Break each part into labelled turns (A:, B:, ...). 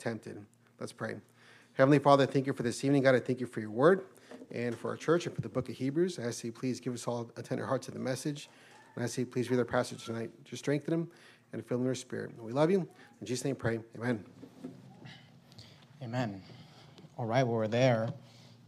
A: tempted. Let's pray. Heavenly Father, thank you for this evening. God, I thank you for your word and for our church and for the book of Hebrews. I ask you please give us all a tender heart to the message. And I ask you please read our passage tonight. Just strengthen them and fill them with your spirit. We love you. In Jesus' name pray. Amen.
B: Amen. All right, well, we're there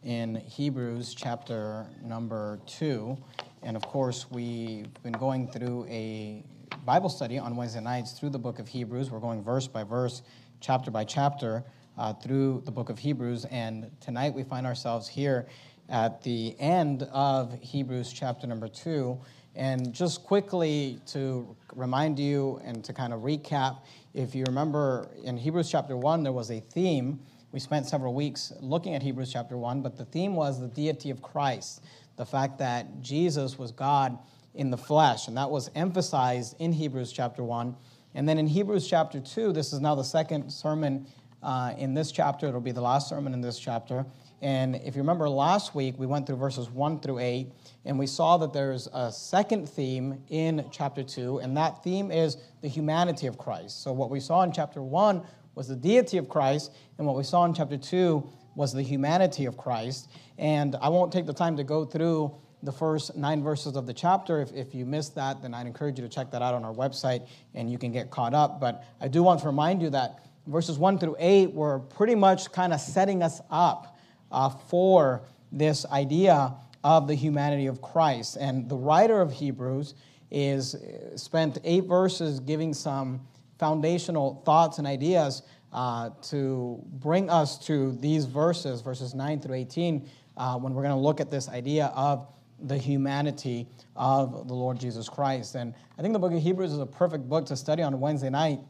B: in Hebrews chapter number two. And of course, we've been going through a Bible study on Wednesday nights through the book of Hebrews. We're going verse by verse, chapter by chapter uh, through the book of Hebrews. And tonight we find ourselves here at the end of Hebrews chapter number two. And just quickly to remind you and to kind of recap, if you remember in Hebrews chapter one, there was a theme. We spent several weeks looking at Hebrews chapter one, but the theme was the deity of Christ, the fact that Jesus was God in the flesh. And that was emphasized in Hebrews chapter 1. And then in Hebrews chapter 2, this is now the second sermon uh, in this chapter. It'll be the last sermon in this chapter. And if you remember last week, we went through verses 1 through 8, and we saw that there's a second theme in chapter 2, and that theme is the humanity of Christ. So what we saw in chapter 1 was the deity of Christ, and what we saw in chapter 2 was the humanity of Christ. And I won't take the time to go through the first nine verses of the chapter. If, if you missed that, then I'd encourage you to check that out on our website and you can get caught up. But I do want to remind you that verses 1 through 8 were pretty much kind of setting us up uh, for this idea of the humanity of Christ. And the writer of Hebrews is spent eight verses giving some foundational thoughts and ideas uh, to bring us to these verses, verses 9 through 18, uh, when we're going to look at this idea of the humanity of the Lord Jesus Christ. And I think the book of Hebrews is a perfect book to study on Wednesday night.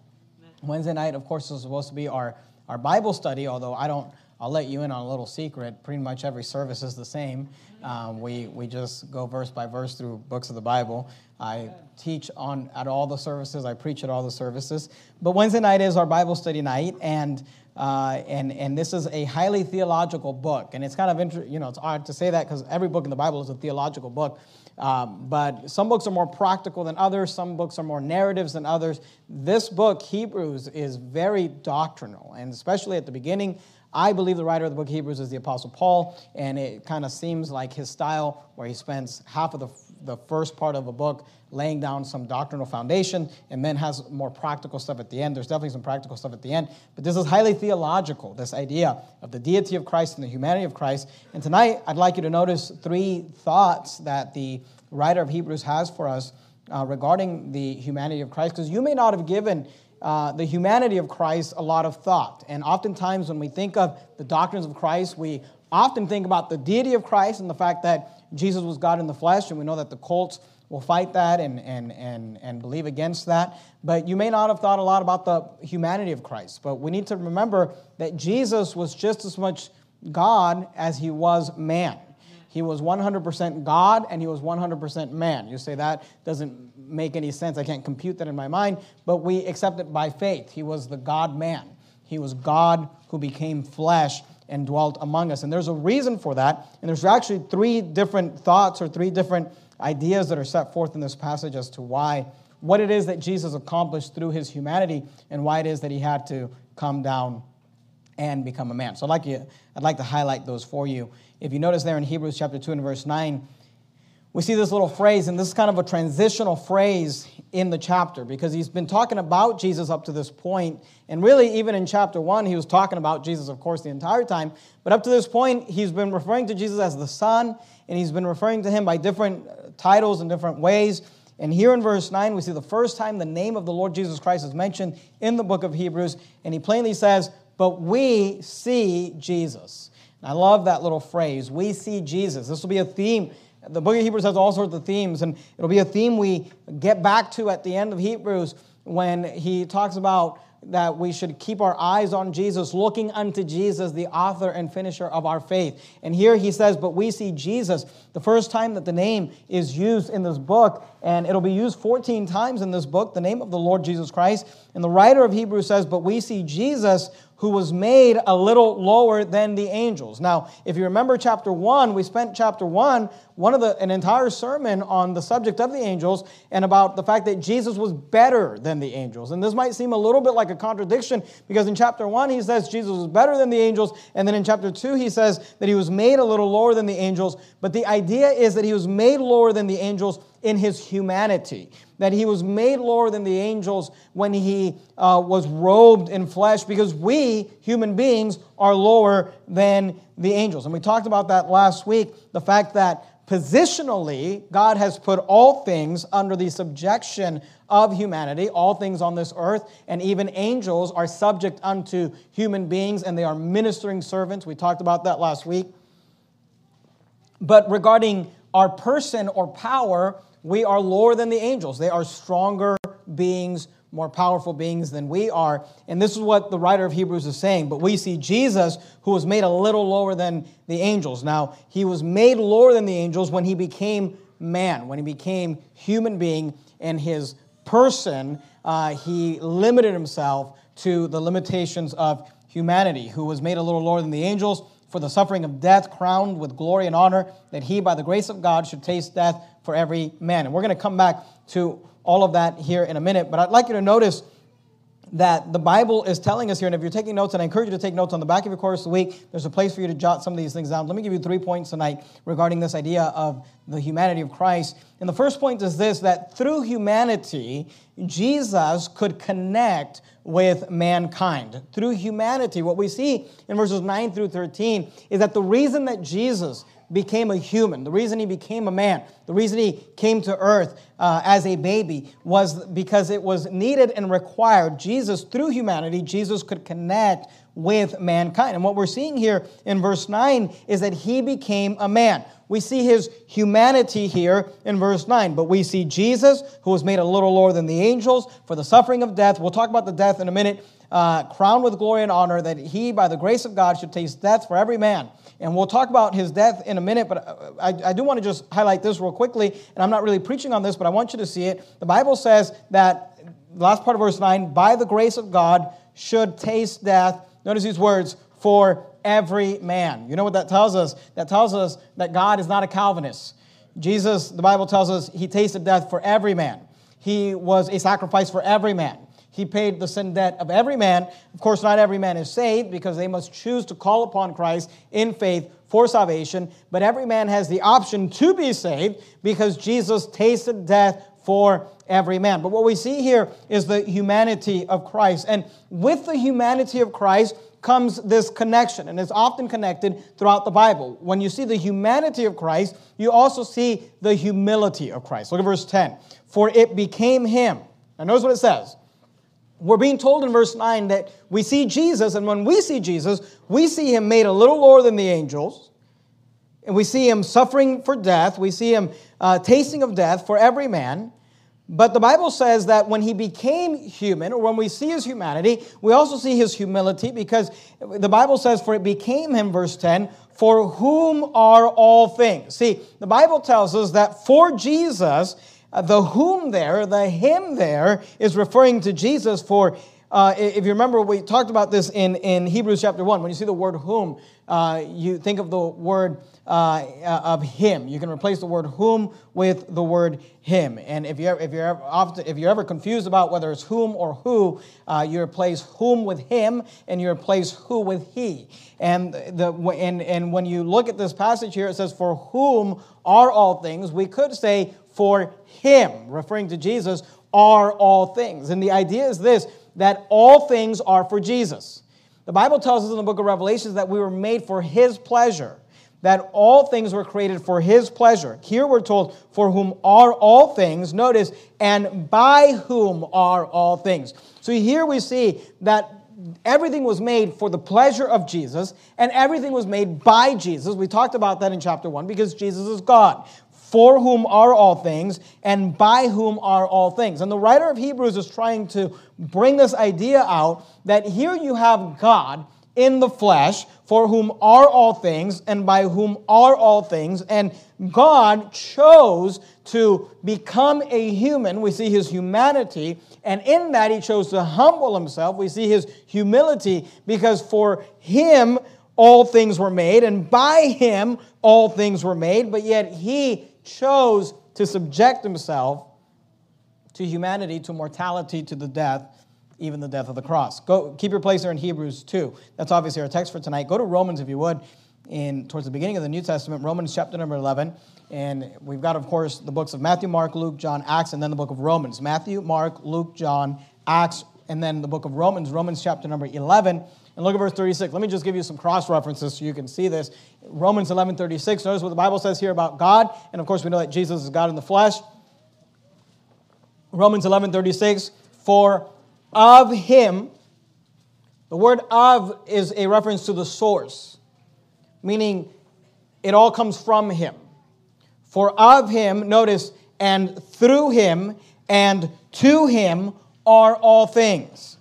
B: Wednesday night, of course, is supposed to be our, our Bible study, although I don't, I'll let you in on a little secret. Pretty much every service is the same. Um, we, we just go verse by verse through books of the Bible. I teach on at all the services, I preach at all the services. But Wednesday night is our Bible study night, and uh, and, and this is a highly theological book. And it's kind of, inter- you know, it's hard to say that because every book in the Bible is a theological book. Um, but some books are more practical than others, some books are more narratives than others. This book, Hebrews, is very doctrinal, and especially at the beginning. I believe the writer of the book Hebrews is the Apostle Paul, and it kind of seems like his style, where he spends half of the, the first part of a book laying down some doctrinal foundation and then has more practical stuff at the end. There's definitely some practical stuff at the end, but this is highly theological, this idea of the deity of Christ and the humanity of Christ. And tonight, I'd like you to notice three thoughts that the writer of Hebrews has for us uh, regarding the humanity of Christ, because you may not have given uh, the humanity of Christ a lot of thought. And oftentimes, when we think of the doctrines of Christ, we often think about the deity of Christ and the fact that Jesus was God in the flesh, and we know that the cults will fight that and, and, and, and believe against that. But you may not have thought a lot about the humanity of Christ. But we need to remember that Jesus was just as much God as he was man. He was 100% God and he was 100% man. You say that doesn't make any sense. I can't compute that in my mind, but we accept it by faith. He was the God man. He was God who became flesh and dwelt among us. And there's a reason for that. And there's actually three different thoughts or three different ideas that are set forth in this passage as to why, what it is that Jesus accomplished through his humanity and why it is that he had to come down and become a man. So I'd like, you, I'd like to highlight those for you. If you notice there in Hebrews chapter 2 and verse 9, we see this little phrase, and this is kind of a transitional phrase in the chapter because he's been talking about Jesus up to this point. And really, even in chapter 1, he was talking about Jesus, of course, the entire time. But up to this point, he's been referring to Jesus as the Son, and he's been referring to him by different uh, titles and different ways. And here in verse 9, we see the first time the name of the Lord Jesus Christ is mentioned in the book of Hebrews, and he plainly says, But we see Jesus. I love that little phrase, we see Jesus. This will be a theme. The book of Hebrews has all sorts of themes, and it'll be a theme we get back to at the end of Hebrews when he talks about that we should keep our eyes on Jesus, looking unto Jesus, the author and finisher of our faith. And here he says, But we see Jesus, the first time that the name is used in this book, and it'll be used 14 times in this book, the name of the Lord Jesus Christ. And the writer of Hebrews says, But we see Jesus who was made a little lower than the angels. Now, if you remember chapter 1, we spent chapter 1, one of the an entire sermon on the subject of the angels and about the fact that Jesus was better than the angels. And this might seem a little bit like a contradiction because in chapter 1 he says Jesus was better than the angels and then in chapter 2 he says that he was made a little lower than the angels, but the idea is that he was made lower than the angels in his humanity that he was made lower than the angels when he uh, was robed in flesh, because we, human beings, are lower than the angels. And we talked about that last week the fact that positionally, God has put all things under the subjection of humanity, all things on this earth, and even angels are subject unto human beings and they are ministering servants. We talked about that last week. But regarding our person or power, we are lower than the angels. They are stronger beings, more powerful beings than we are. And this is what the writer of Hebrews is saying. But we see Jesus, who was made a little lower than the angels. Now, he was made lower than the angels when he became man, when he became human being in his person. Uh, he limited himself to the limitations of humanity, who was made a little lower than the angels for the suffering of death, crowned with glory and honor, that he, by the grace of God, should taste death for every man. And we're going to come back to all of that here in a minute, but I'd like you to notice that the Bible is telling us here, and if you're taking notes, and I encourage you to take notes on the back of your course the week, there's a place for you to jot some of these things down. Let me give you three points tonight regarding this idea of the humanity of Christ. And the first point is this that through humanity, Jesus could connect with mankind. Through humanity, what we see in verses 9 through 13 is that the reason that Jesus became a human, the reason he became a man, the reason he came to earth uh, as a baby was because it was needed and required. Jesus, through humanity, Jesus could connect with mankind. And what we're seeing here in verse 9 is that he became a man. We see his humanity here in verse 9, but we see Jesus, who was made a little lower than the angels for the suffering of death. We'll talk about the death in a minute. Uh, crowned with glory and honor, that he, by the grace of God, should taste death for every man and we'll talk about his death in a minute, but uh, I, I do want to just highlight this real quickly. And I'm not really preaching on this, but I want you to see it. The Bible says that, last part of verse 9, by the grace of God should taste death. Notice these words, for every man. You know what that tells us? That tells us that God is not a Calvinist. Jesus, the Bible tells us, he tasted death for every man. He was a sacrifice for every man. He paid the sin debt of every man. Of course, not every man is saved because they must choose to call upon Christ in faith for salvation. But every man has the option to be saved because Jesus tasted death for every man. But what we see here is the humanity of Christ. And with the humanity of Christ comes this connection, and it's often connected throughout the Bible. When you see the humanity of Christ, you also see the humility of Christ. Look at verse 10. For it became him. Now, notice what it says we're being told in verse 9 that we see Jesus, and when we see Jesus, we see him made a little lower than the angels, and we see him suffering for death, we see him uh, tasting of death for every man. But the Bible says that when he became human, or when we see his humanity, we also see his humility because the Bible says, For it became him, verse 10, for whom are all things. See, the Bible tells us that for Jesus, uh, the whom there, the him there, is referring to Jesus for, uh, if you remember, we talked about this in, in Hebrews chapter 1. When you see the word whom, uh, you think of the word uh, of him. You can replace the word whom with the word him. And if you're, if you're, ever, often, if you're ever confused about whether it's whom or who, uh, you replace whom with him and you replace who with he. And, the, and, and when you look at this passage here, it says, For whom are all things? We could say, For him, referring to Jesus, are all things. And the idea is this that all things are for Jesus. The Bible tells us in the book of Revelations that we were made for his pleasure, that all things were created for his pleasure. Here we're told, for whom are all things, notice, and by whom are all things. So here we see that everything was made for the pleasure of Jesus, and everything was made by Jesus. We talked about that in chapter 1 because Jesus is God for whom are all things, and by whom are all things. And the writer of Hebrews is trying to bring this idea out that here you have God in the flesh, for whom are all things, and by whom are all things. And God chose to become a human. We see his humanity, and in that he chose to humble himself. We see his humility because for him all things were made, and by him all things were made, but yet he chose to subject himself to humanity, to mortality, to the death even the death of the cross. Go keep your place there in Hebrews 2. That's obviously our text for tonight. Go to Romans if you would in towards the beginning of the New Testament, Romans chapter number 11. And we've got, of course, the books of Matthew, Mark, Luke, John, Acts, and then the book of Romans. Matthew, Mark, Luke, John, Acts, and then the book of Romans, Romans chapter number 11. And look at verse 36. Let me just give you some cross references so you can see this. Romans 11 36. Notice what the Bible says here about God. And of course, we know that Jesus is God in the flesh. Romans 11 36. For of him. The word of is a reference to the source, meaning it all comes from him. For of him, notice, and through him and to him are all things,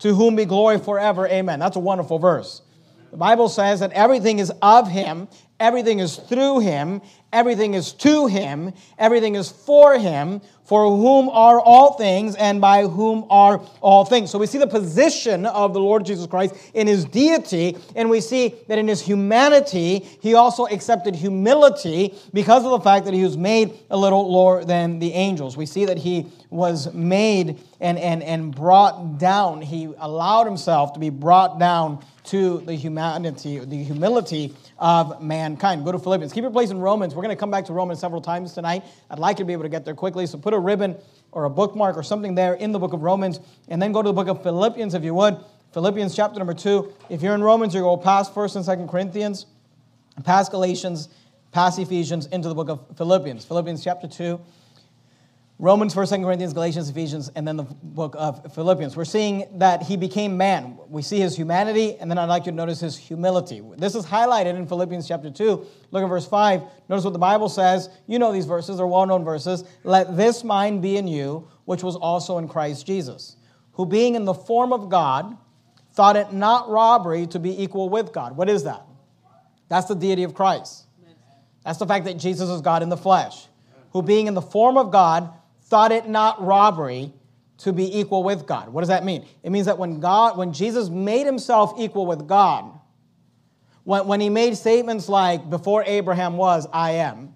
B: to whom be glory forever. Amen. That's a wonderful verse. The Bible says that everything is of him, everything is through him, everything is to him, everything is for him, for whom are all things and by whom are all things. So we see the position of the Lord Jesus Christ in his deity, and we see that in his humanity, he also accepted humility because of the fact that he was made a little lower than the angels. We see that he was made and, and, and brought down. He allowed himself to be brought down to the humanity, the humility of mankind. Go to Philippians. Keep your place in Romans. We're going to come back to Romans several times tonight. I'd like you to be able to get there quickly. So put a ribbon or a bookmark or something there in the book of Romans, and then go to the book of Philippians if you would. Philippians chapter number two. If you're in Romans, you go past First and Second Corinthians, past Galatians, past Ephesians, into the book of Philippians. Philippians chapter two. Romans, 1st, 2nd Corinthians, Galatians, Ephesians, and then the book of Philippians. We're seeing that he became man. We see his humanity, and then I'd like you to notice his humility. This is highlighted in Philippians chapter 2. Look at verse 5. Notice what the Bible says. You know these verses, they're well known verses. Let this mind be in you, which was also in Christ Jesus, who being in the form of God, thought it not robbery to be equal with God. What is that? That's the deity of Christ. That's the fact that Jesus is God in the flesh, who being in the form of God, thought it not robbery to be equal with God. What does that mean? It means that when God, when Jesus made himself equal with God, when, when he made statements like, before Abraham was, I am,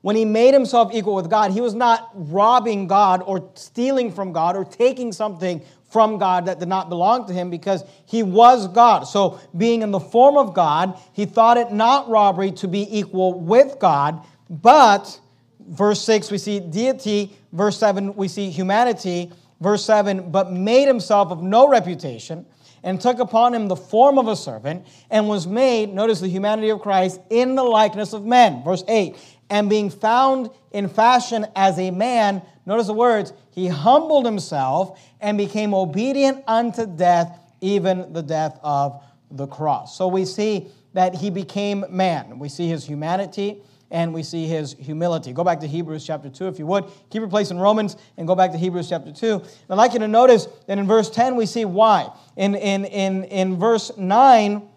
B: when he made himself equal with God, he was not robbing God or stealing from God or taking something from God that did not belong to him because he was God. So, being in the form of God, he thought it not robbery to be equal with God, but Verse 6, we see deity. Verse 7, we see humanity. Verse 7, but made himself of no reputation and took upon him the form of a servant and was made, notice the humanity of Christ, in the likeness of men. Verse 8, and being found in fashion as a man, notice the words, he humbled himself and became obedient unto death, even the death of the cross. So we see that he became man. We see his humanity and we see his humility. Go back to Hebrews chapter 2 if you would. Keep your place in Romans and go back to Hebrews chapter 2. I'd like you to notice that in verse 10 we see why. In, in, in, in verse 9,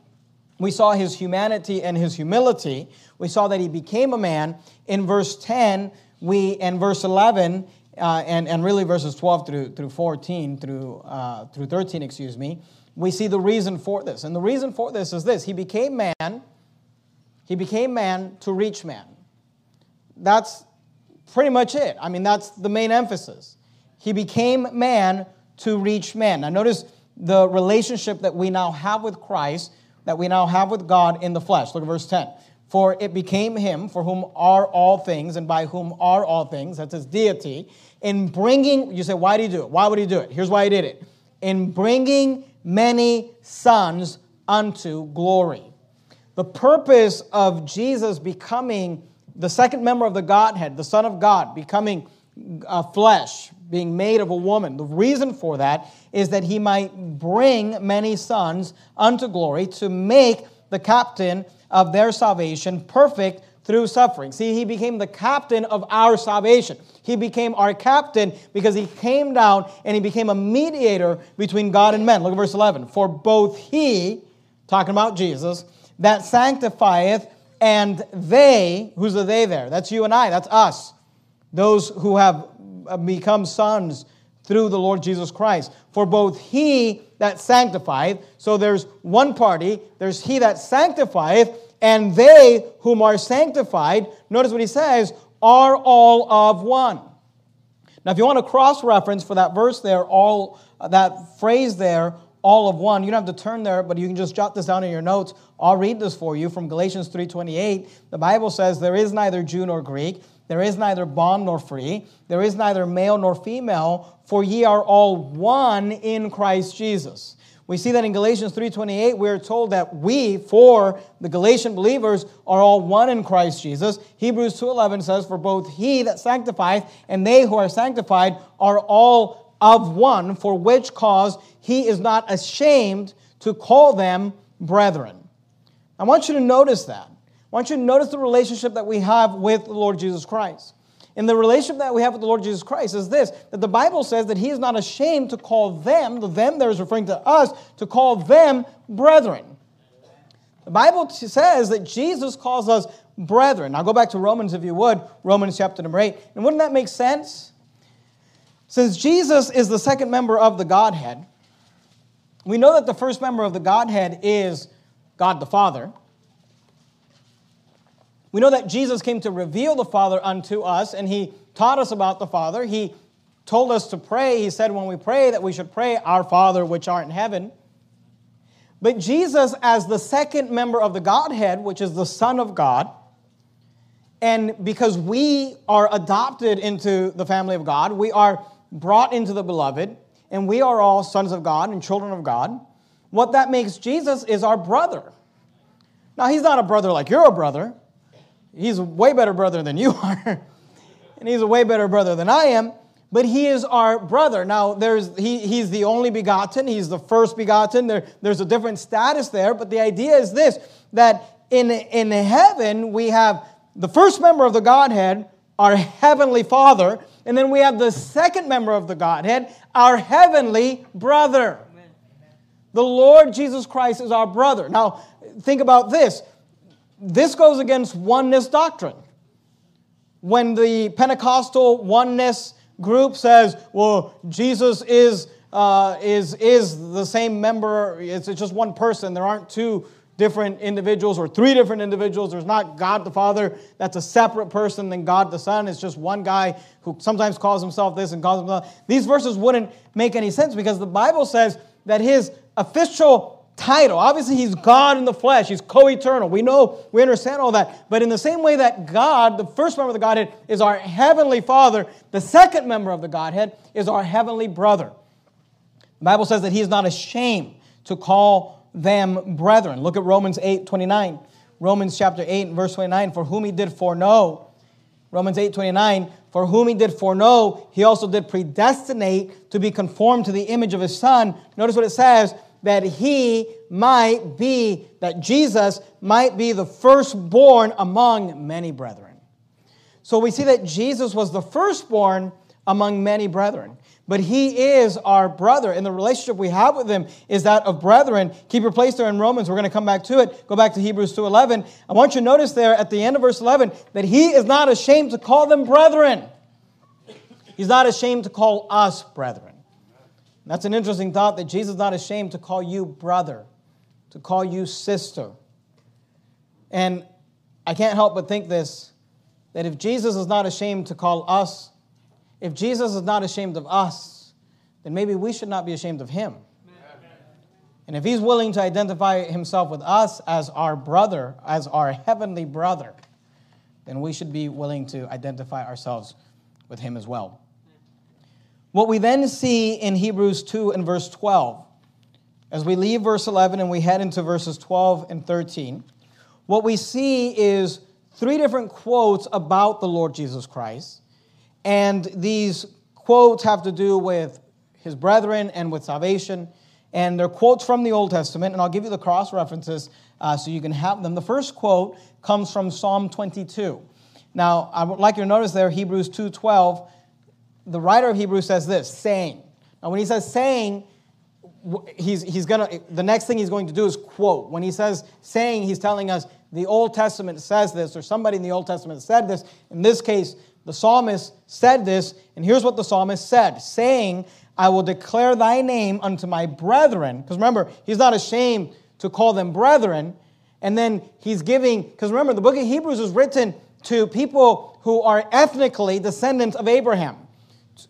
B: we saw his humanity and his humility. We saw that he became a man. In verse 10, we, and verse 11, uh, and, and really verses 12 through, through 14, through, uh, through 13, excuse me, we see the reason for this. And the reason for this is this He became man he became man to reach man. That's pretty much it. I mean, that's the main emphasis. He became man to reach man. Now, notice the relationship that we now have with Christ, that we now have with God in the flesh. Look at verse 10. For it became him for whom are all things, and by whom are all things, that's his deity, in bringing, you say, why did he do it? Why would he do it? Here's why he did it. In bringing many sons unto glory. The purpose of Jesus becoming the second member of the Godhead, the Son of God, becoming a flesh, being made of a woman, the reason for that is that he might bring many sons unto glory to make the captain of their salvation perfect through suffering. See, he became the captain of our salvation. He became our captain because he came down and he became a mediator between God and men. Look at verse 11. For both he, talking about Jesus, that sanctifieth, and they, who's the they there? That's you and I, that's us. Those who have uh, become sons through the Lord Jesus Christ. For both he that sanctifieth, so there's one party, there's he that sanctifieth, and they whom are sanctified, notice what he says, are all of one. Now, if you want a cross reference for that verse there, all uh, that phrase there, all of one, you don't have to turn there, but you can just jot this down in your notes. I'll read this for you from Galatians 3:28. The Bible says, "There is neither Jew nor Greek, there is neither bond nor free, there is neither male nor female, for ye are all one in Christ Jesus." We see that in Galatians 3:28 we are told that we for the Galatian believers are all one in Christ Jesus. Hebrews 2:11 says for both he that sanctifieth and they who are sanctified are all of one for which cause he is not ashamed to call them brethren. I want you to notice that. I want you to notice the relationship that we have with the Lord Jesus Christ. And the relationship that we have with the Lord Jesus Christ is this that the Bible says that He is not ashamed to call them, the them there is referring to us, to call them brethren. The Bible says that Jesus calls us brethren. Now go back to Romans if you would, Romans chapter number 8. And wouldn't that make sense? Since Jesus is the second member of the Godhead, we know that the first member of the Godhead is God the Father. We know that Jesus came to reveal the Father unto us, and he taught us about the Father. He told us to pray. He said when we pray that we should pray, Our Father which art in heaven. But Jesus, as the second member of the Godhead, which is the Son of God, and because we are adopted into the family of God, we are brought into the beloved, and we are all sons of God and children of God, what that makes Jesus is our brother. Now, he's not a brother like you're a brother. He's a way better brother than you are. and he's a way better brother than I am. But he is our brother. Now, there's, he, he's the only begotten. He's the first begotten. There, there's a different status there. But the idea is this that in, in heaven, we have the first member of the Godhead, our heavenly Father. And then we have the second member of the Godhead, our heavenly brother. The Lord Jesus Christ is our brother. Now, think about this this goes against oneness doctrine. When the Pentecostal oneness group says, well, Jesus is, uh, is, is the same member, it's, it's just one person, there aren't two different individuals or three different individuals. There's not God the Father, that's a separate person than God the Son. It's just one guy who sometimes calls himself this and calls himself. These verses wouldn't make any sense because the Bible says that his official title. Obviously, he's God in the flesh. He's co eternal. We know, we understand all that. But in the same way that God, the first member of the Godhead, is our heavenly Father, the second member of the Godhead is our heavenly brother. The Bible says that he is not ashamed to call them brethren. Look at Romans 8 29. Romans chapter 8 verse 29. For whom he did foreknow, Romans 8 29, for whom he did foreknow, he also did predestinate to be conformed to the image of his son. Notice what it says that he might be, that Jesus might be the firstborn among many brethren. So we see that Jesus was the firstborn among many brethren. But he is our brother, and the relationship we have with him is that of brethren. Keep your place there in Romans. We're going to come back to it. Go back to Hebrews 2.11. I want you to notice there at the end of verse 11 that he is not ashamed to call them brethren. He's not ashamed to call us brethren. That's an interesting thought that Jesus is not ashamed to call you brother, to call you sister. And I can't help but think this that if Jesus is not ashamed to call us, if Jesus is not ashamed of us, then maybe we should not be ashamed of him. And if he's willing to identify himself with us as our brother, as our heavenly brother, then we should be willing to identify ourselves with him as well. What we then see in Hebrews 2 and verse 12, as we leave verse 11 and we head into verses 12 and 13, what we see is three different quotes about the Lord Jesus Christ. And these quotes have to do with his brethren and with salvation. And they're quotes from the Old Testament, and I'll give you the cross references uh, so you can have them. The first quote comes from Psalm 22. Now, I would like you to notice there, Hebrews 2.12, the writer of Hebrews says this saying. Now, when he says saying, he's, he's gonna the next thing he's going to do is quote when he says saying he's telling us the old testament says this or somebody in the old testament said this in this case the psalmist said this and here's what the psalmist said saying i will declare thy name unto my brethren. Because remember he's not ashamed to call them brethren. And then he's giving because remember the book of hebrews is written to people who are ethnically descendants of abraham.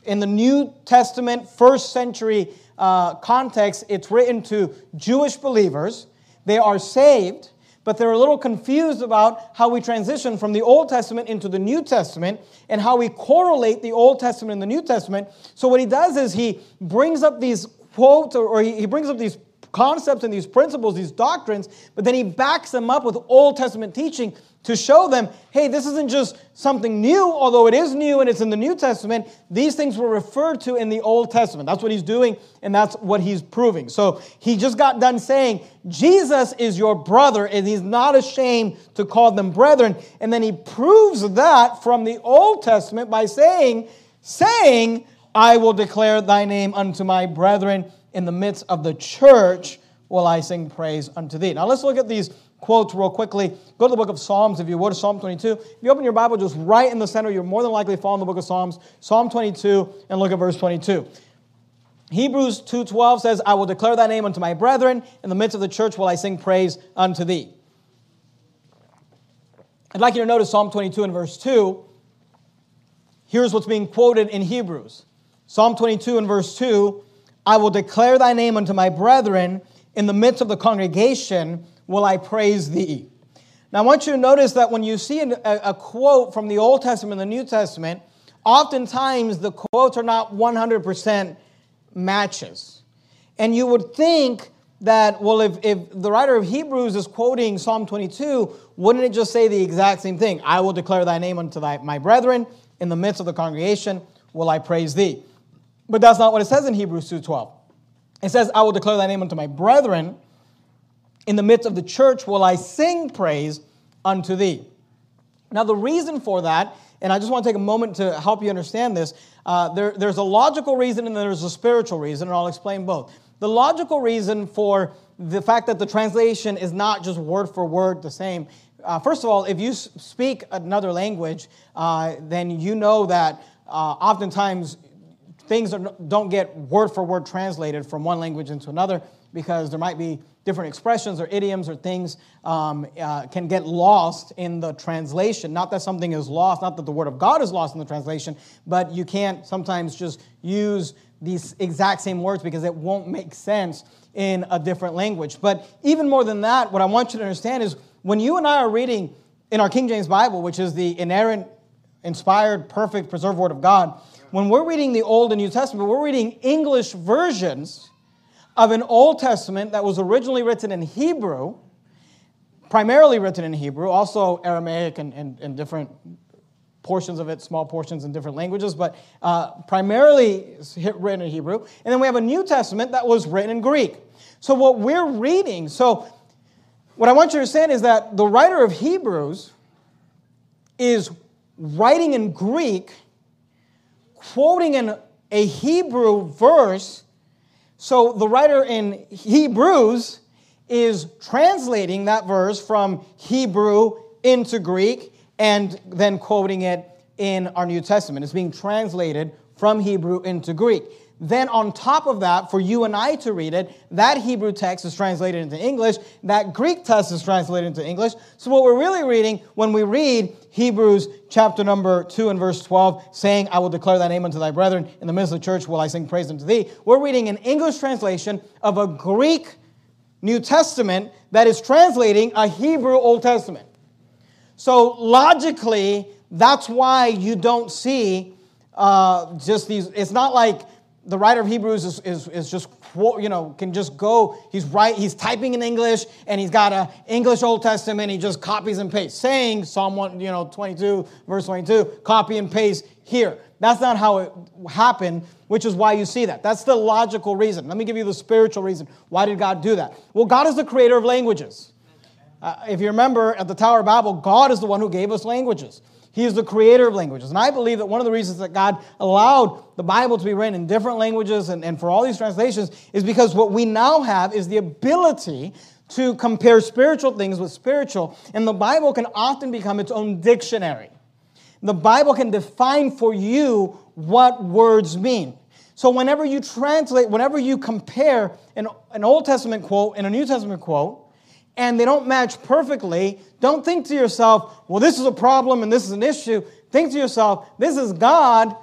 B: In the new testament first century uh, context, it's written to Jewish believers. They are saved, but they're a little confused about how we transition from the Old Testament into the New Testament and how we correlate the Old Testament and the New Testament. So, what he does is he brings up these quotes or, he brings up these concepts and these principles, these doctrines, but then he backs them up with Old Testament teaching to show them, hey, this isn't just something new, although it is new and it's in the New Testament. These things were referred to in the Old Testament. That's what he's doing, and that's what he's proving. So he just got done saying, Jesus is your brother, and he's not ashamed to call them brethren. And then he proves that from the Old Testament by saying, saying, I will declare thy name unto my brethren in the midst of the church will I sing praise unto thee. Now let's look at these quotes real quickly. Go to the book of Psalms, if you would, Psalm 22. If you open your Bible just right in the center, you're more than likely following the book of Psalms, Psalm 22, and look at verse 22. Hebrews 2.12 says, I will declare thy name unto my brethren. In the midst of the church will I sing praise unto thee. I'd like you to notice Psalm 22 and verse 2. Here's what's being quoted in Hebrews. Psalm 22 and verse 2 I will declare thy name unto my brethren. In the midst of the congregation will I praise thee. Now, I want you to notice that when you see a, quote from the Old Testament and the New Testament, oftentimes the quotes are not 100% matches. And you would think that, well, if, if the writer of Hebrews is quoting Psalm 22, wouldn't it just say the exact same thing? I will declare thy name unto thy, my brethren. In the midst of the congregation will I praise thee. But that's not what it says in Hebrews 2.12. It says, I will declare thy name unto my brethren in the midst of the church will I sing praise unto thee. Now, the reason for that, and I just want to take a moment to help you understand this, uh, there, there's a logical reason and there's a spiritual reason, and I'll explain both. The logical reason for the fact that the translation is not just word for word the same. Uh, first of all, if you speak another language, uh, then you know that uh, oftentimes things are, don't get word for word translated from one language into another because there might be different expressions or idioms or things um, uh, can get lost in the translation. Not that something is lost, not that the Word of God is lost in the translation, but you can't sometimes just use these exact same words because it won't make sense in a different language. But even more than that, what I want you to understand is when you and I are reading in our King James Bible, which is the inerrant, inspired, perfect, preserved Word of God, when we're reading the Old and New Testament, we're reading English versions of an Old Testament that was originally written in Hebrew, primarily written in Hebrew, also Aramaic and, and, and different portions of it, small portions in different languages, but uh, primarily written in Hebrew. And then we have a New Testament that was written in Greek. So what we're reading, so what I want you to understand is that the writer of Hebrews is writing in Greek, quoting in a Hebrew verse so the writer in Hebrews is translating that verse from Hebrew into Greek and then quoting it in our New Testament. It's being translated from Hebrew into Greek. Then, on top of that, for you and I to read it, that Hebrew text is translated into English, that Greek text is translated into English. So, what we're really reading when we read Hebrews chapter number 2 and verse 12, saying, I will declare thy name unto thy brethren, in the midst of the church will I sing praise unto thee, we're reading an English translation of a Greek New Testament that is translating a Hebrew Old Testament. So, logically, that's why you don't see uh, just these, it's not like the writer of Hebrews is, is, is just, you know, can just go, he's right, he's typing in English and he's got a English Old Testament, he just copies and pastes, saying Psalm 1, you know, 22, verse 22, copy and paste here. That's not how it happened, which is why you see that. That's the logical reason. Let me give you the spiritual reason. Why did God do that? Well, God is the creator of languages. Uh, if you remember at the Tower of Babel, God is the one who gave us languages. He is the creator of languages. And I believe that one of the reasons that God allowed the Bible to be written in different languages and, and for all these translations is because what we now have is the ability to compare spiritual things with spiritual. And the Bible can often become its own dictionary. The Bible can define for you what words mean. So whenever you translate, whenever you compare an, an Old Testament quote and a New Testament quote, and they don't match perfectly, don't think to yourself, well, this is a problem and this is an issue. Think to yourself, this is God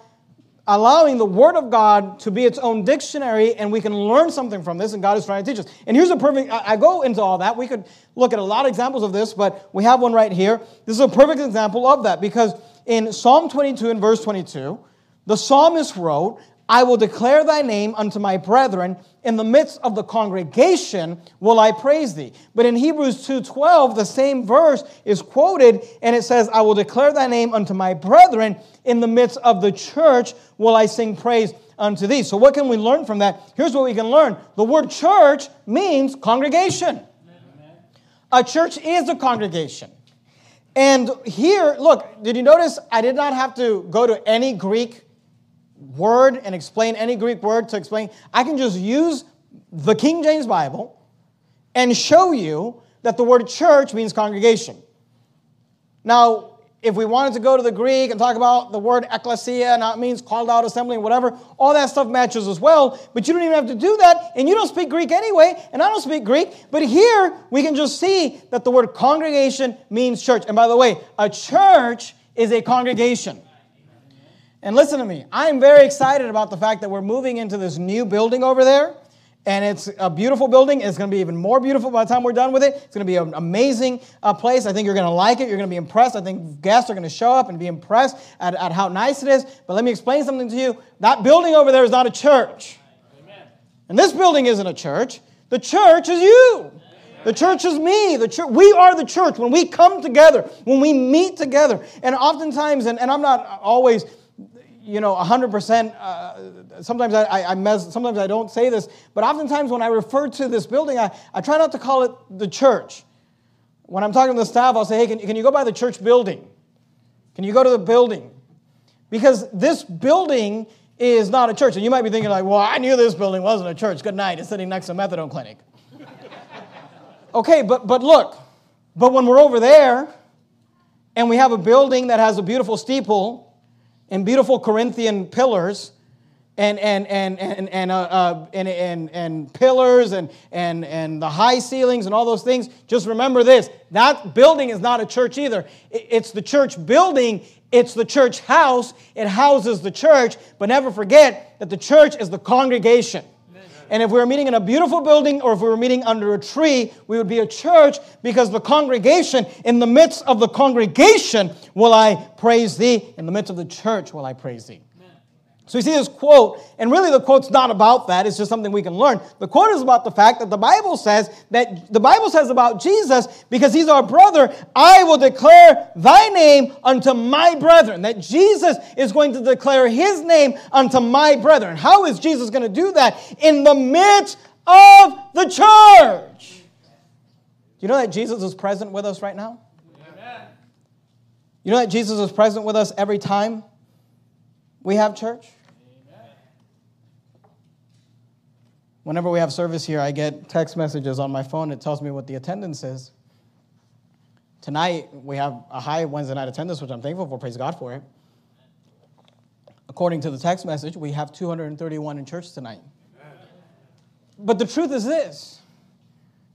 B: allowing the Word of God to be its own dictionary, and we can learn something from this, and God is trying to teach us. And here's a perfect, I go into all that. We could look at a lot of examples of this, but we have one right here. This is a perfect example of that because in Psalm 22 and verse 22, the psalmist wrote, I will declare thy name unto my brethren. In the midst of the congregation will I praise thee. But in Hebrews 2:12, the same verse is quoted, and it says, I will declare thy name unto my brethren. In the midst of the church will I sing praise unto thee. So what can we learn from that? Here's what we can learn. The word church means congregation. A church is a congregation. And here, look, did you notice I did not have to go to any Greek word and explain any Greek word to explain. I can just use the King James Bible and show you that the word church means congregation. Now, if we wanted to go to the Greek and talk about the word ecclesia, now it means called out assembly, whatever, all that stuff matches as well. But you don't even have to do that, and you don't speak Greek anyway, and I don't speak Greek. But here we can just see that the word congregation means church. And by the way, a church is a congregation. And listen to me, I am very excited about the fact that we're moving into this new building over there. And it's a beautiful building. It's going to be even more beautiful by the time we're done with it. It's going to be an amazing uh, place. I think you're going to like it. You're going to be impressed. I think guests are going to show up and be impressed at, at how nice it is. But let me explain something to you. That building over there is not a church. Amen. And this building isn't a church. The church is you. The church is me. The church, we are the church. When we come together, when we meet together, and oftentimes, and, and I'm not always you know, 100%. Uh, sometimes I, I, I mess, sometimes I don't say this, but oftentimes when I refer to this building, I, I try not to call it the church. When I'm talking to the staff, I'll say, hey, can, can you go by the church building? Can you go to the building? Because this building is not a church. And you might be thinking, like, well, I knew this building wasn't a church. Good night. It's sitting next to a methadone clinic. okay, but, but look, but when we're over there and we have a building that has a beautiful steeple and beautiful Corinthian pillars and and and and and, uh, uh, and, and, and pillars and and and the high ceilings and all those things. Just remember this: that building is not a church either. It's the church building. It's the church house. It houses the church. But never forget that the church is the congregation. And if we were meeting in a beautiful building or if we were meeting under a tree, we would be a church because the congregation, in the midst of the congregation, will I praise thee. In the midst of the church, will I praise thee. So you see this quote, and really the quote's not about that, it's just something we can learn. The quote is about the fact that the Bible says that the Bible says about Jesus, because he's our brother, I will declare thy name unto my brethren. That Jesus is going to declare his name unto my brethren. How is Jesus going to do that? In the midst of the church. Do you know that Jesus is present with us right now? Amen. You know that Jesus is present with us every time we have church? Whenever we have service here, I get text messages on my phone. It tells me what the attendance is. Tonight, we have a high Wednesday night attendance, which I'm thankful for. Praise God for it. According to the text message, we have 231 in church tonight. But the truth is this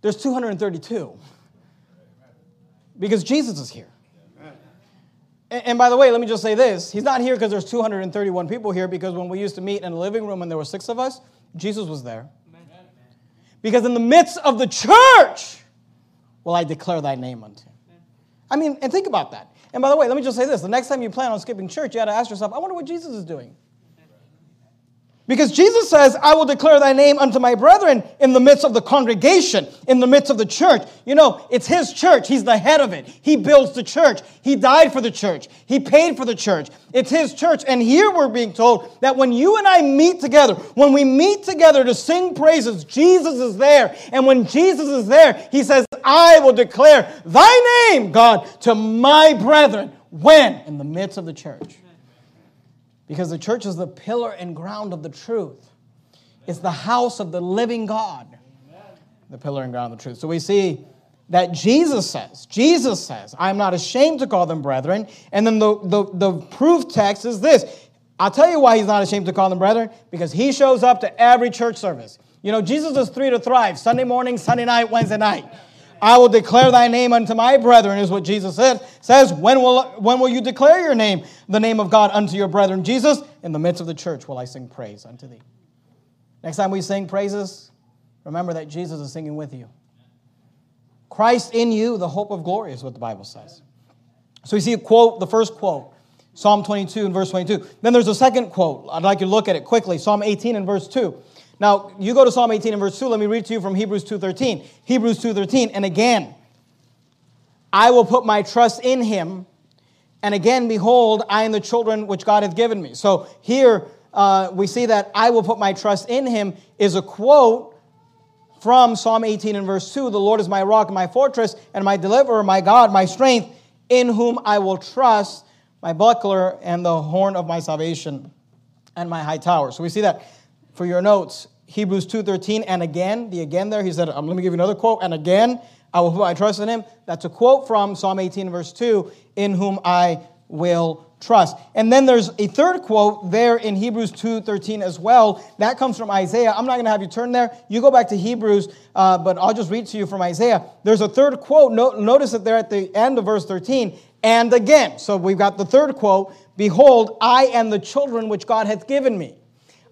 B: there's 232 because Jesus is here. And, by the way, let me just say this. He's not here because there's 231 people here, because when we used to meet in the living room and there were six of us, Jesus was there. Because in the midst of the church will I declare thy name unto him. I mean, and think about that. And by the way, let me just say this. The next time you plan on skipping church, you got to ask yourself, I wonder what Jesus is doing. Because Jesus says, I will declare thy name unto my brethren in the midst of the congregation, in the midst of the church. You know, it's his church. He's the head of it. He builds the church. He died for the church. He paid for the church. It's his church. And here we're being told that when you and I meet together, when we meet together to sing praises, Jesus is there. And when Jesus is there, he says, I will declare thy name, God, to my brethren When? In the midst of the church. Because the church is the pillar and ground of the truth. It's the house of the living God. The pillar and ground of the truth. So we see that Jesus says, Jesus says, I'm not ashamed to call them brethren. And then the, the, the proof text is this. I'll tell you why he's not ashamed to call them brethren, because he shows up to every church service. You know, Jesus is three to thrive Sunday morning, Sunday night, Wednesday night. I will declare thy name unto my brethren, is what Jesus said. Says, when will, when will you declare your name, the name of God, unto your brethren? Jesus, in the midst of the church will I sing praise unto thee. Next time we sing praises, remember that Jesus is singing with you. Christ in you, the hope of glory, is what the Bible says. So we see a quote, the first quote, Psalm 22 and verse 22. Then there's a second quote. I'd like you to look at it quickly. Psalm 18 and verse 2. Now, you go to Psalm 18 and verse 2. Let me read to you from Hebrews 2.13. Hebrews 2.13. And again, I will put my trust in him. And again, behold, I am the children which God hath given me. So here uh, we see that I will put my trust in him is a quote from Psalm 18 and verse 2 The Lord is my rock and my fortress and my deliverer, my God, my strength, in whom I will trust, my buckler and the horn of my salvation and my high tower. So we see that for your notes, Hebrews 2.13, and again, the again there, he said, um, let me give you another quote, and again, I will put my trust in him. That's a quote from Psalm 18 verse 2, in whom I will trust. And then there's a third quote there in Hebrews 2:13 as well. That comes from Isaiah. I'm not going to have you turn there. You go back to Hebrews, uh, but I'll just read to you from Isaiah. There's a third quote. No, notice that there at the end of verse 13. And again, so we've got the third quote. Behold, I am the children which God hath given me.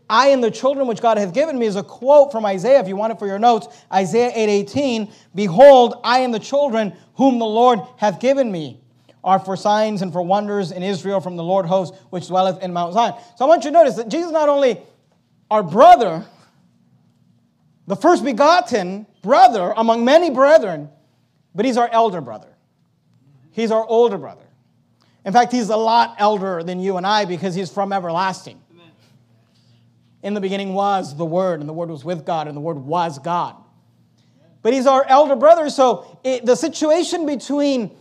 B: I and the children which God hath given me is a quote from Isaiah, if you want it for your notes. Isaiah 8:18. Behold, I and the children whom the Lord hath given me are for signs and for wonders in Israel from the Lord host, which dwelleth in Mount Zion. So I want you to notice that Jesus not only our brother, the first begotten brother among many brethren, but he's our elder brother. He's our older brother. In fact, he's a lot elder than you and I because he's from everlasting. In the beginning was the Word, and the Word was with God, and the Word was God. But he's our elder brother, so it, the situation between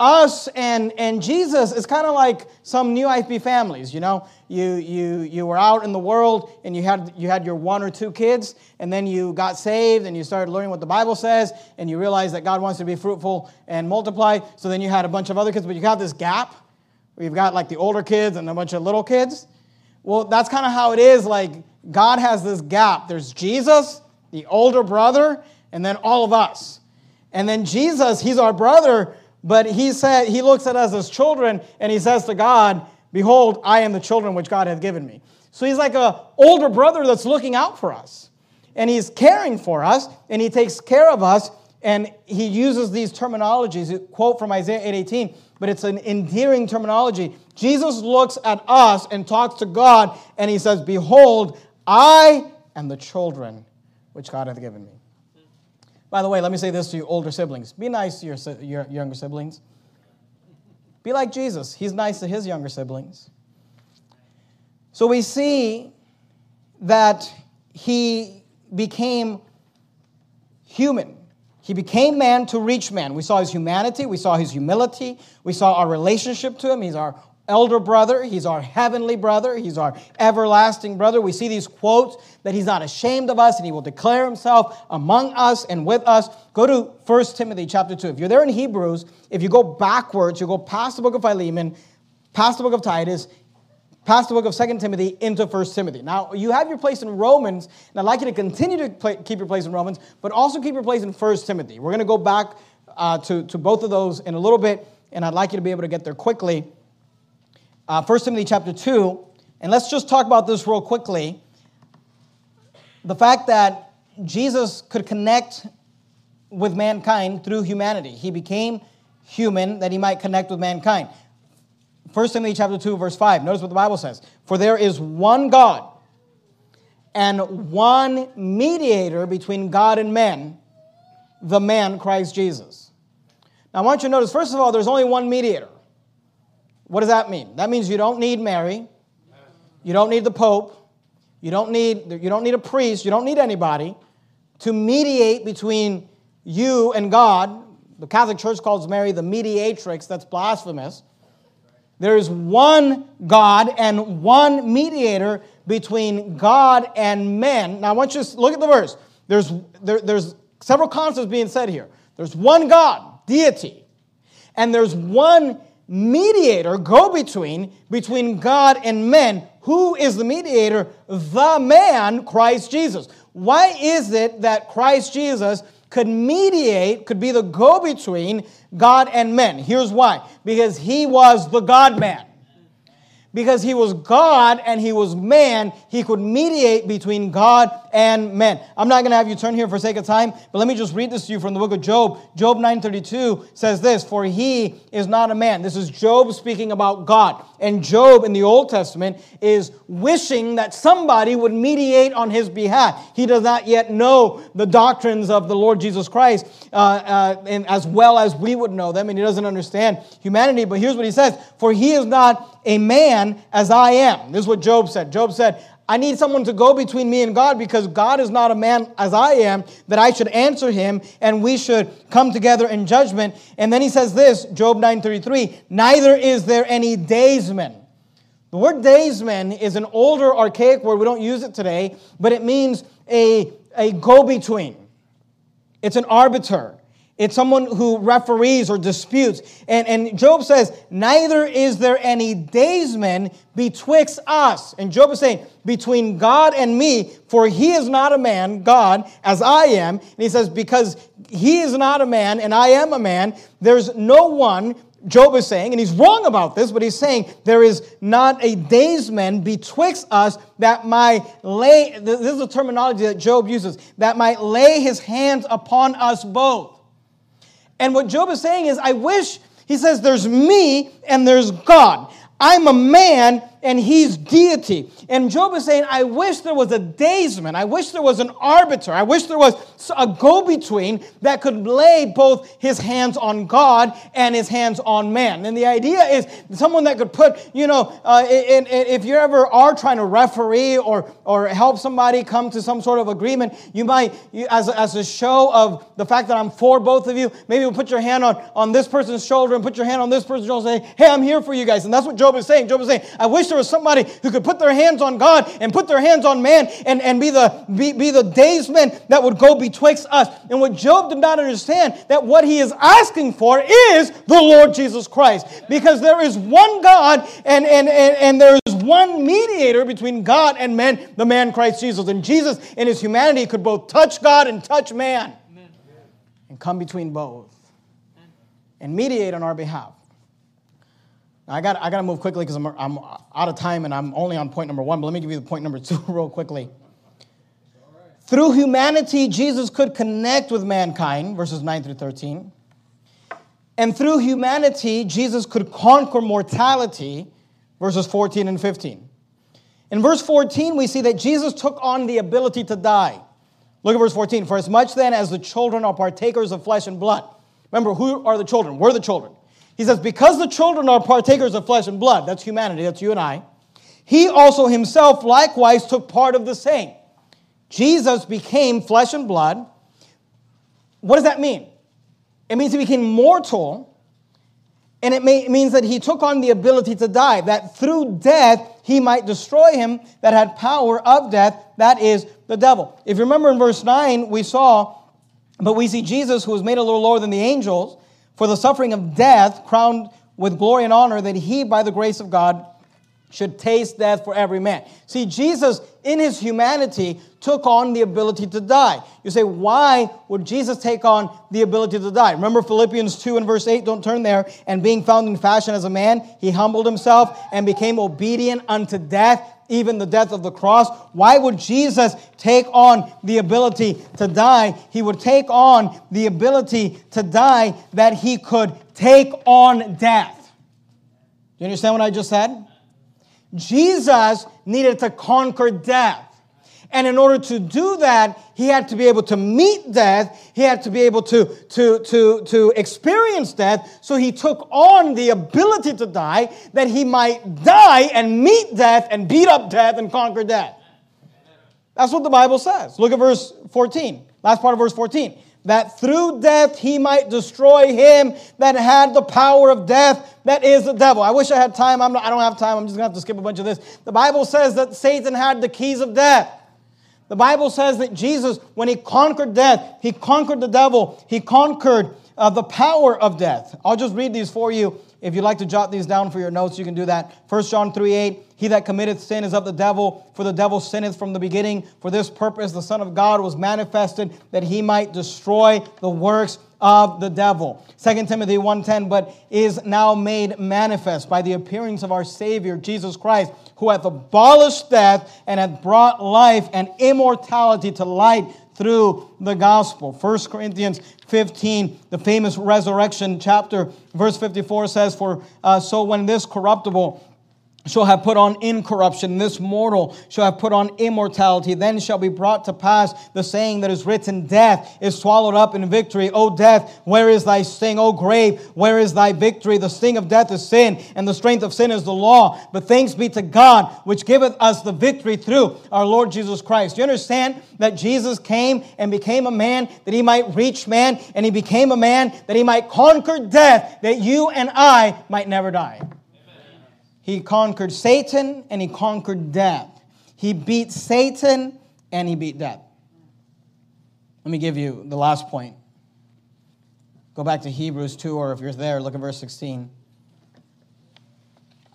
B: us and, and Jesus is kind of like some new IFB families, you know. You, you, you were out in the world and you had, you had your one or two kids, and then you got saved and you started learning what the Bible says, and you realized that God wants to be fruitful and multiply. So then you had a bunch of other kids, but you got this gap you've got like the older kids and a bunch of little kids. Well, that's kind of how it is. Like, God has this gap. There's Jesus, the older brother, and then all of us. And then Jesus, he's our brother, but he said he looks at us as children and he says to God, Behold, I am the children which God hath given me. So he's like an older brother that's looking out for us. And he's caring for us, and he takes care of us, and he uses these terminologies. Quote from Isaiah 8:18, but it's an endearing terminology. Jesus looks at us and talks to God, and he says, Behold, I am the children which God hath given me. By the way, let me say this to you older siblings be nice to your, your younger siblings. Be like Jesus, he's nice to his younger siblings. So we see that he became human. He became man to reach man. We saw his humanity, we saw his humility, we saw our relationship to him. He's our elder brother, he's our heavenly brother, he's our everlasting brother. We see these quotes that he's not ashamed of us and he will declare himself among us and with us. Go to 1 Timothy chapter 2. If you're there in Hebrews, if you go backwards, you go past the book of Philemon, past the book of Titus, past the book of 2 Timothy into 1 Timothy. Now, you have your place in Romans, and I'd like you to continue to play, keep your place in Romans, but also keep your place in 1 Timothy. We're going to go back uh, to, to both of those in a little bit, and I'd like you to be able to get there quickly uh, 1 Timothy chapter 2. And let's just talk about this real quickly. The fact that Jesus could connect with mankind through humanity. He became human that he might connect with mankind. 1 Timothy chapter 2 verse 5. Notice what the Bible says. For there is one God and one mediator between God and men, the man Christ Jesus. Now I want you to notice first of all there's only one mediator. What does that mean? That means you don't need Mary. You don't need the Pope. You don't need, you don't need a priest. You don't need anybody to mediate between you and God. The Catholic Church calls Mary the mediatrix. That's blasphemous. There is one God and one mediator between God and men. Now, I want you to look at the verse. There's, there, there's several concepts being said here. There's one God, deity, and there's one mediator, go between, between God and men. Who is the mediator? The man, Christ Jesus. Why is it that Christ Jesus could mediate, could be the go between God and men? Here's why because he was the God man because he was God and he was man, he could mediate between God and men. I'm not going to have you turn here for sake of time, but let me just read this to you from the book of Job. Job 9:32 says this, "For he is not a man." This is Job speaking about God. And Job in the Old Testament is wishing that somebody would mediate on his behalf. He does not yet know the doctrines of the Lord Jesus Christ uh, uh, and as well as we would know them, and he doesn't understand humanity. But here's what he says: "For he is not a man as I am. This is what Job said. Job said, I need someone to go between me and God because God is not a man as I am, that I should answer him and we should come together in judgment. And then he says this, Job 9:33, neither is there any daysman. The word daysman is an older archaic word. We don't use it today, but it means a, a go-between. It's an arbiter. It's someone who referees or disputes. And, and Job says, Neither is there any daysman betwixt us. And Job is saying, Between God and me, for he is not a man, God, as I am. And he says, Because he is not a man and I am a man, there's no one Job is saying, and he's wrong about this, but he's saying there is not a daysman betwixt us that might lay, this is the terminology that Job uses, that might lay his hands upon us both. And what Job is saying is, I wish, he says, there's me and there's God. I'm a man and he's deity. And Job is saying, I wish there was a daysman. I wish there was an arbiter. I wish there was a go between that could lay both his hands on God and his hands on man. And the idea is someone that could put, you know, uh, in, in, if you ever are trying to referee or, or help somebody come to some sort of agreement, you might, you, as, as a show of the fact that I'm for both of you, maybe you'll put your hand on, on this person's shoulder and put your hand on this person's shoulder and say, hey, I'm here for you guys. And that's what Job is saying. Job is saying, I wish there was somebody who could put their hands on God and put their hands on man and, and be the be, be the daysman that would go betwixt us. And what Job did not understand, that what he is asking for is the Lord Jesus Christ. Because there is one God and, and, and, and there is one mediator between God and men, the man Christ Jesus. And Jesus in his humanity could both touch God and touch man. And come between both. And mediate on our behalf. I got, I got to move quickly because I'm, I'm out of time and I'm only on point number one, but let me give you the point number two real quickly. Through humanity, Jesus could connect with mankind, verses 9 through 13. And through humanity, Jesus could conquer mortality, verses 14 and 15. In verse 14, we see that Jesus took on the ability to die. Look at verse 14. For as much then as the children are partakers of flesh and blood. Remember, who are the children? We're the children. He says, Because the children are partakers of flesh and blood, that's humanity, that's you and I, he also himself likewise took part of the same. Jesus became flesh and blood. What does that mean? It means he became mortal, and it, may, it means that he took on the ability to die, that through death he might destroy him that had power of death, that is the devil. If you remember in verse 9, we saw, but we see Jesus, who was made a little lower than the angels, for the suffering of death, crowned with glory and honor, that he, by the grace of God, should taste death for every man. See, Jesus, in his humanity, took on the ability to die. You say, why would Jesus take on the ability to die? Remember Philippians 2 and verse 8, don't turn there. And being found in fashion as a man, he humbled himself and became obedient unto death, even the death of the cross. Why would Jesus take on the ability to die? He would take on the ability to die that he could take on death. Do you understand what I just said? Jesus needed to conquer death. And in order to do that, he had to be able to meet death. He had to be able to, to, to, to experience death. So he took on the ability to die that he might die and meet death and beat up death and conquer death. That's what the Bible says. Look at verse 14, last part of verse 14. That through death he might destroy him that had the power of death, that is the devil. I wish I had time. I'm not, I don't have time. I'm just going to have to skip a bunch of this. The Bible says that Satan had the keys of death. The Bible says that Jesus, when he conquered death, he conquered the devil, he conquered uh, the power of death. I'll just read these for you. If you'd like to jot these down for your notes, you can do that. 1 John 3 8, he that committeth sin is of the devil, for the devil sinneth from the beginning. For this purpose the Son of God was manifested, that he might destroy the works of the devil. 2 Timothy 1:10, but is now made manifest by the appearance of our Savior Jesus Christ, who hath abolished death and hath brought life and immortality to light through the gospel. 1 Corinthians 15, the famous resurrection chapter, verse 54 says, For uh, so when this corruptible shall have put on incorruption, this mortal shall have put on immortality. Then shall be brought to pass the saying that is written, Death is swallowed up in victory. O death, where is thy sting? O grave, where is thy victory? The sting of death is sin, and the strength of sin is the law. But thanks be to God, which giveth us the victory through our Lord Jesus Christ. You understand that Jesus came and became a man that he might reach man, and he became a man that he might conquer death, that you and I might never die? He conquered Satan and he conquered death. He beat Satan and he beat death. Let me give you the last point. Go back to Hebrews 2, or if you're there, look at verse 16.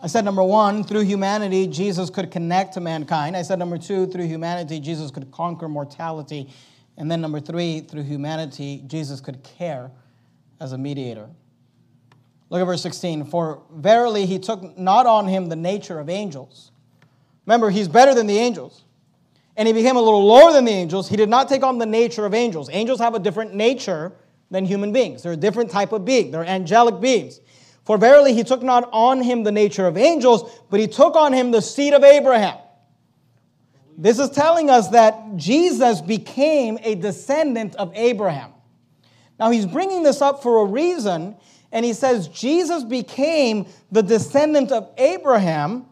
B: I said number one, through humanity, Jesus could connect to mankind. I said number two, through humanity, Jesus could conquer mortality. And then number three, through humanity, Jesus could care as a mediator. Look at verse 16. For verily he took not on him the nature of angels. Remember, he's better than the angels. And he became a little lower than the angels. He did not take on the nature of angels. Angels have a different nature than human beings. They're a different type of being. They're angelic beings. For verily he took not on him the nature of angels, but he took on him the seed of Abraham. This is telling us that Jesus became a descendant of Abraham. Now he's bringing this up for a reason and he says Jesus became the descendant of Abraham,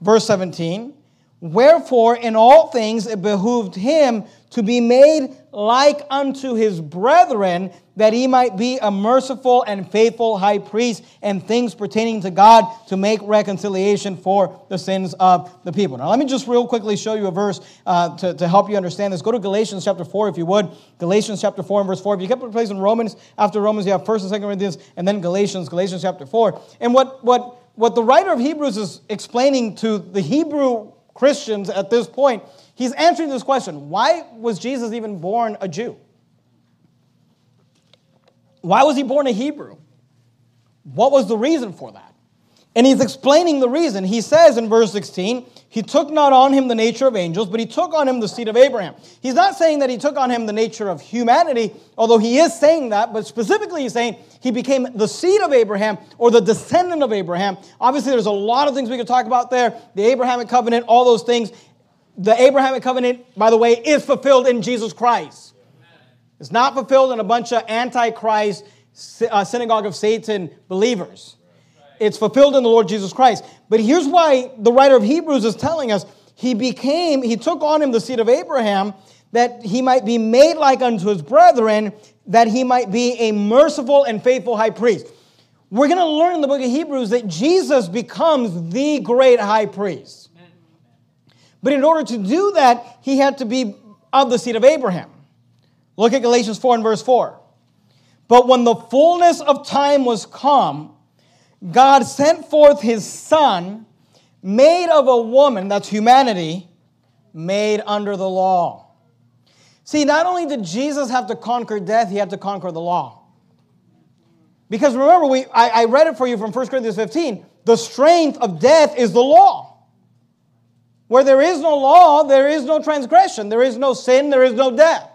B: verse 17. Wherefore, in all things it behooved him to be made like unto his brethren, that he might be a merciful and faithful high priest and things pertaining to God to make reconciliation for the sins of the people. Now, let me just real quickly show you a verse uh, to, to help you understand this. Go to Galatians chapter 4, if you would. Galatians chapter 4 and verse 4. If you kept in Romans, after Romans, you have 1st and 2nd Corinthians, and then Galatians, Galatians chapter 4. And what, what, what the writer of Hebrews is explaining to the Hebrew Christians at this point He's answering this question why was Jesus even born a Jew? Why was he born a Hebrew? What was the reason for that? And he's explaining the reason. He says in verse 16, He took not on him the nature of angels, but he took on him the seed of Abraham. He's not saying that he took on him the nature of humanity, although he is saying that, but specifically he's saying he became the seed of Abraham or the descendant of Abraham. Obviously, there's a lot of things we could talk about there the Abrahamic covenant, all those things the Abrahamic covenant, by the way, is fulfilled in Jesus Christ. It's not fulfilled in a bunch of antichrist uh, synagogue of Satan believers. It's fulfilled in the Lord Jesus Christ. But here's why the writer of Hebrews is telling us he became, he took on him the seed of Abraham that he might be made like unto his brethren, that he might be a merciful and faithful high priest. We're going to learn in the book of Hebrews that Jesus becomes the great high priest. But in order to do that, he had to be of the seed of Abraham. Look at Galatians 4 and verse 4. But when the fullness of time was come, God sent forth his son, made of a woman, that's humanity, made under the law. See, not only did Jesus have to conquer death, he had to conquer the law. Because remember, we, I, I read it for you from 1 Corinthians 15. The strength of death is the law. Where there is no law, there is no transgression, there is no sin, there is no death.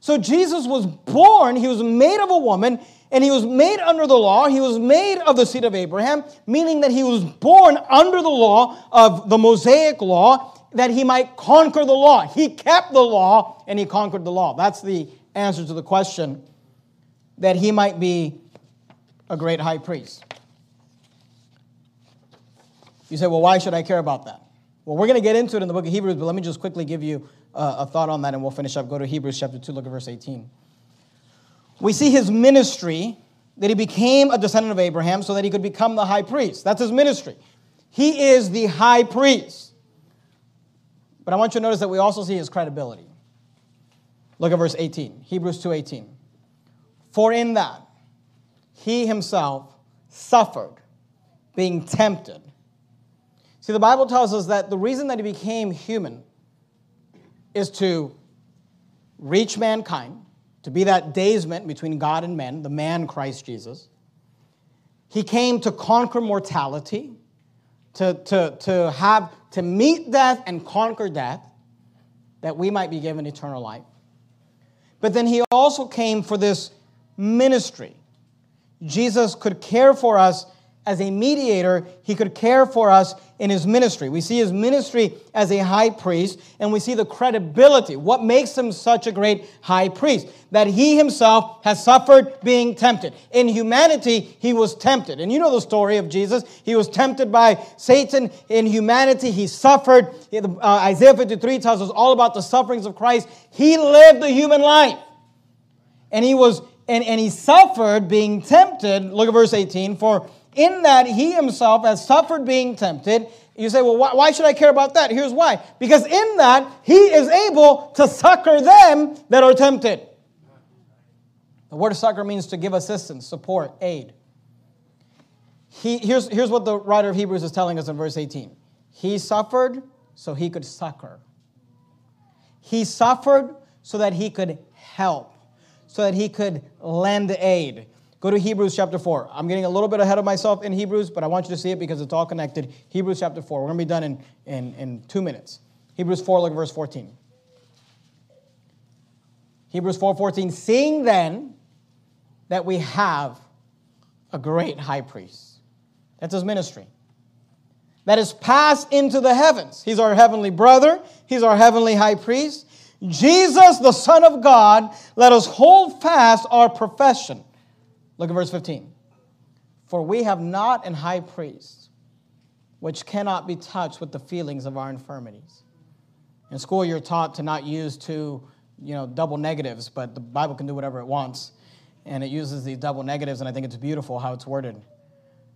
B: So Jesus was born, he was made of a woman, and he was made under the law. He was made of the seed of Abraham, meaning that he was born under the law of the Mosaic law that he might conquer the law. He kept the law and he conquered the law. That's the answer to the question that he might be a great high priest. You say, well, why should I care about that? Well, we're going to get into it in the book of Hebrews, but let me just quickly give you uh, a thought on that and we'll finish up. Go to Hebrews chapter 2, look at verse 18. we see his ministry that he became a descendant of Abraham so that he could become the high priest. That's his ministry. He is the high priest. But I want you to notice that we also see his credibility. Look at verse 18, Hebrews 2:18. For in that he himself suffered being tempted. See, the Bible tells us that the reason that he became human is to reach mankind, to be that daysman between God and men, the man Christ Jesus. He came to conquer mortality, to, to, to have to meet death and conquer death, that we might be given eternal life. But then he also came for this ministry. Jesus could care for us as a mediator, he could care for us in his ministry. We see his ministry as a high priest, and we see the credibility. What makes him such a great high priest? That he himself has suffered being tempted. In humanity, he was tempted. And you know the story of Jesus. He was tempted by Satan. In humanity, he suffered. Uh, Isaiah 53 tells us all about the sufferings of Christ. He lived the human life. And he was and, and he suffered being tempted. Look at verse 18. For in that he himself has suffered being tempted. You say, well, why, should I care about that? Here's why. Because in that he is able to succor them that are tempted. The word succor means to give assistance, support, aid. He, here's, here's what the writer of Hebrews is telling us in verse 18 He suffered so he could succor, he suffered so that he could help, so that he could lend aid. Go to Hebrews chapter 4. I'm getting a little bit ahead of myself in Hebrews, but I want you to see it because it's all connected. Hebrews chapter 4. We're going to be done in, in, in two minutes. Hebrews 4, look at verse 14. Hebrews 4:14, seeing then that we have a great high priest. That's his ministry. That is passed into the heavens. He's our heavenly brother, he's our heavenly high priest. Jesus, the Son of God, let us hold fast our profession. Look at verse 15. For we have not an high priest which cannot be touched with the feelings of our infirmities. In school, you're taught to not use two you know, double negatives, but the Bible can do whatever it wants. And it uses these double negatives, and I think it's beautiful how it's worded.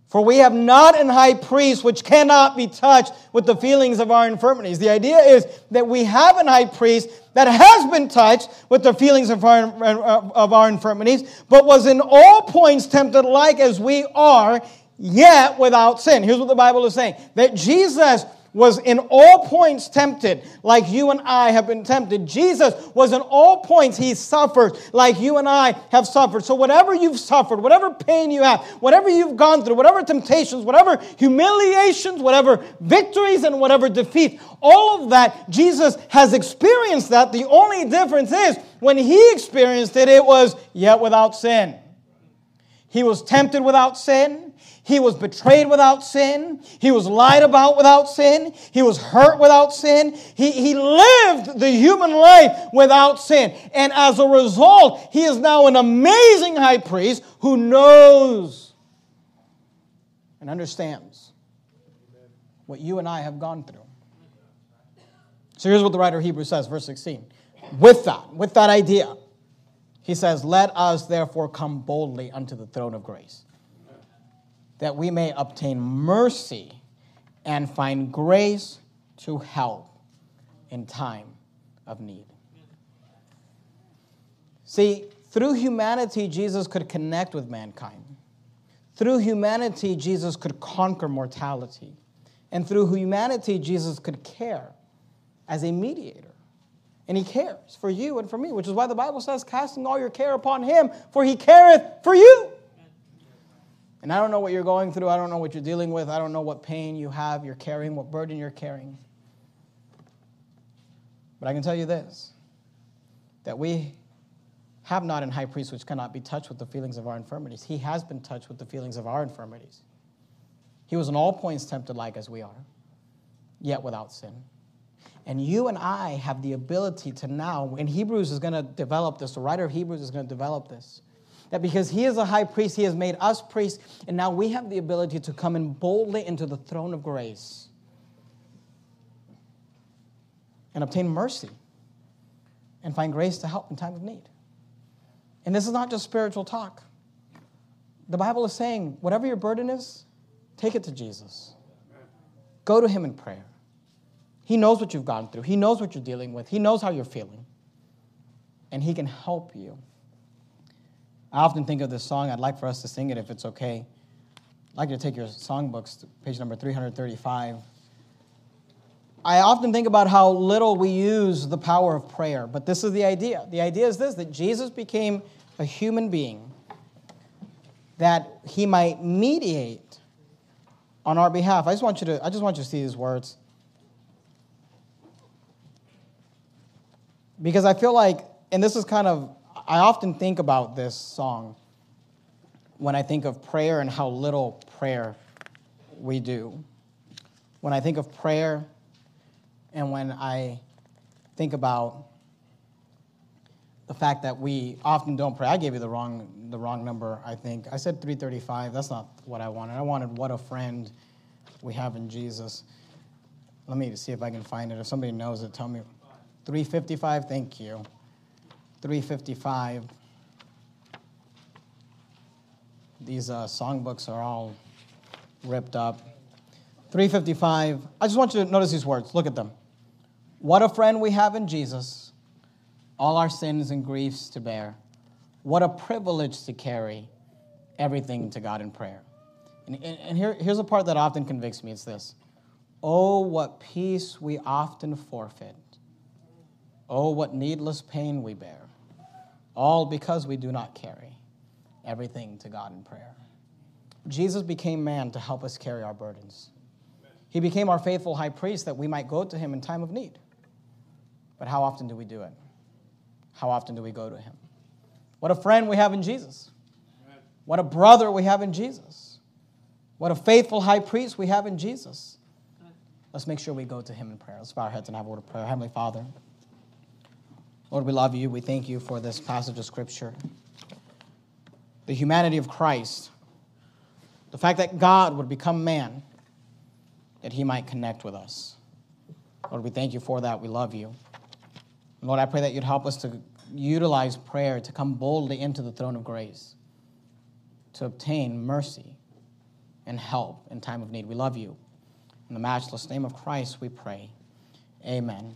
B: For we have not an high priest which cannot be touched with the feelings of our infirmities. The idea is that we have an high priest that has been touched with the feelings of our, uh, of our infirmities, but was in all points tempted like as we are, yet without sin. Here's what the Bible is saying that Jesus was in all points tempted like you and I have been tempted. Jesus was in all points, he suffered like you and I have suffered. So, whatever you've suffered, whatever pain you have, whatever you've gone through, whatever temptations, whatever humiliations, whatever victories, and whatever defeat, all of that, Jesus has experienced that. The only difference is when he experienced it, it was yet without sin. He was tempted without sin. He was betrayed without sin. He was lied about without sin. He was hurt without sin. He, he lived the human life without sin. And as a result, he is now an amazing high priest who knows and understands what you and I have gone through. So here's what the writer of Hebrews says, verse 16. With that, with that idea, he says, Let us therefore come boldly unto the throne of grace that we may obtain mercy and find grace to help in time of need. See, through humanity, Jesus could connect with mankind. Through humanity, Jesus could conquer mortality. And through humanity, Jesus could care as a mediator. And he cares for you and for me, which is why the Bible says, casting all your care upon him, for he careth for you. And I don't know what you're going through. I don't know what you're dealing with. I don't know what pain you have, you're carrying, what burden you're carrying. But I can tell you this that we have not an high priest which cannot be touched with the feelings of our infirmities. He has been touched with the feelings of our infirmities. He was in all points tempted like as we are, yet without sin. And you and I have the ability to now, and Hebrews is going to develop this, the writer of Hebrews is going to develop this that because he is a high priest, he has made us priests, and now we have the ability to come in boldly into the throne of grace and obtain mercy and find grace to help in time of need. And this is not just spiritual talk. The Bible is saying, whatever your burden is, take it to Jesus. Go to Him in prayer. He knows what you've gone through, He knows what you're dealing with, He knows how you're feeling, and He can help you. I often think of this song. I'd like for us to sing it if it's okay. I'd like you to take your songbooks to page number 335. I often think about how little we use the power of prayer, but this is the idea. The idea is this that Jesus became a human being that he might mediate on our behalf. I just want you to I just want you to see these words. Because I feel like and this is kind of I often think about this song when I think of prayer and how little prayer we do. When I think of prayer and when I think about the fact that we often don't pray, I gave you the wrong, the wrong number, I think. I said 335. That's not what I wanted. I wanted what a friend we have in Jesus. Let me see if I can find it. If somebody knows it, tell me. 355, thank you. 355. These uh, songbooks are all ripped up. 355. I just want you to notice these words. Look at them. What a friend we have in Jesus, all our sins and griefs to bear. What a privilege to carry everything to God in prayer. And, and, and here, here's a part that often convicts me it's this Oh, what peace we often forfeit. Oh, what needless pain we bear. All because we do not carry everything to God in prayer. Jesus became man to help us carry our burdens. He became our faithful high priest that we might go to him in time of need. But how often do we do it? How often do we go to him? What a friend we have in Jesus. What a brother we have in Jesus. What a faithful high priest we have in Jesus. Let's make sure we go to him in prayer. Let's bow our heads and have a word of prayer. Heavenly Father, Lord, we love you. We thank you for this passage of Scripture. The humanity of Christ, the fact that God would become man, that he might connect with us. Lord, we thank you for that. We love you. Lord, I pray that you'd help us to utilize prayer to come boldly into the throne of grace, to obtain mercy and help in time of need. We love you. In the matchless name of Christ, we pray. Amen.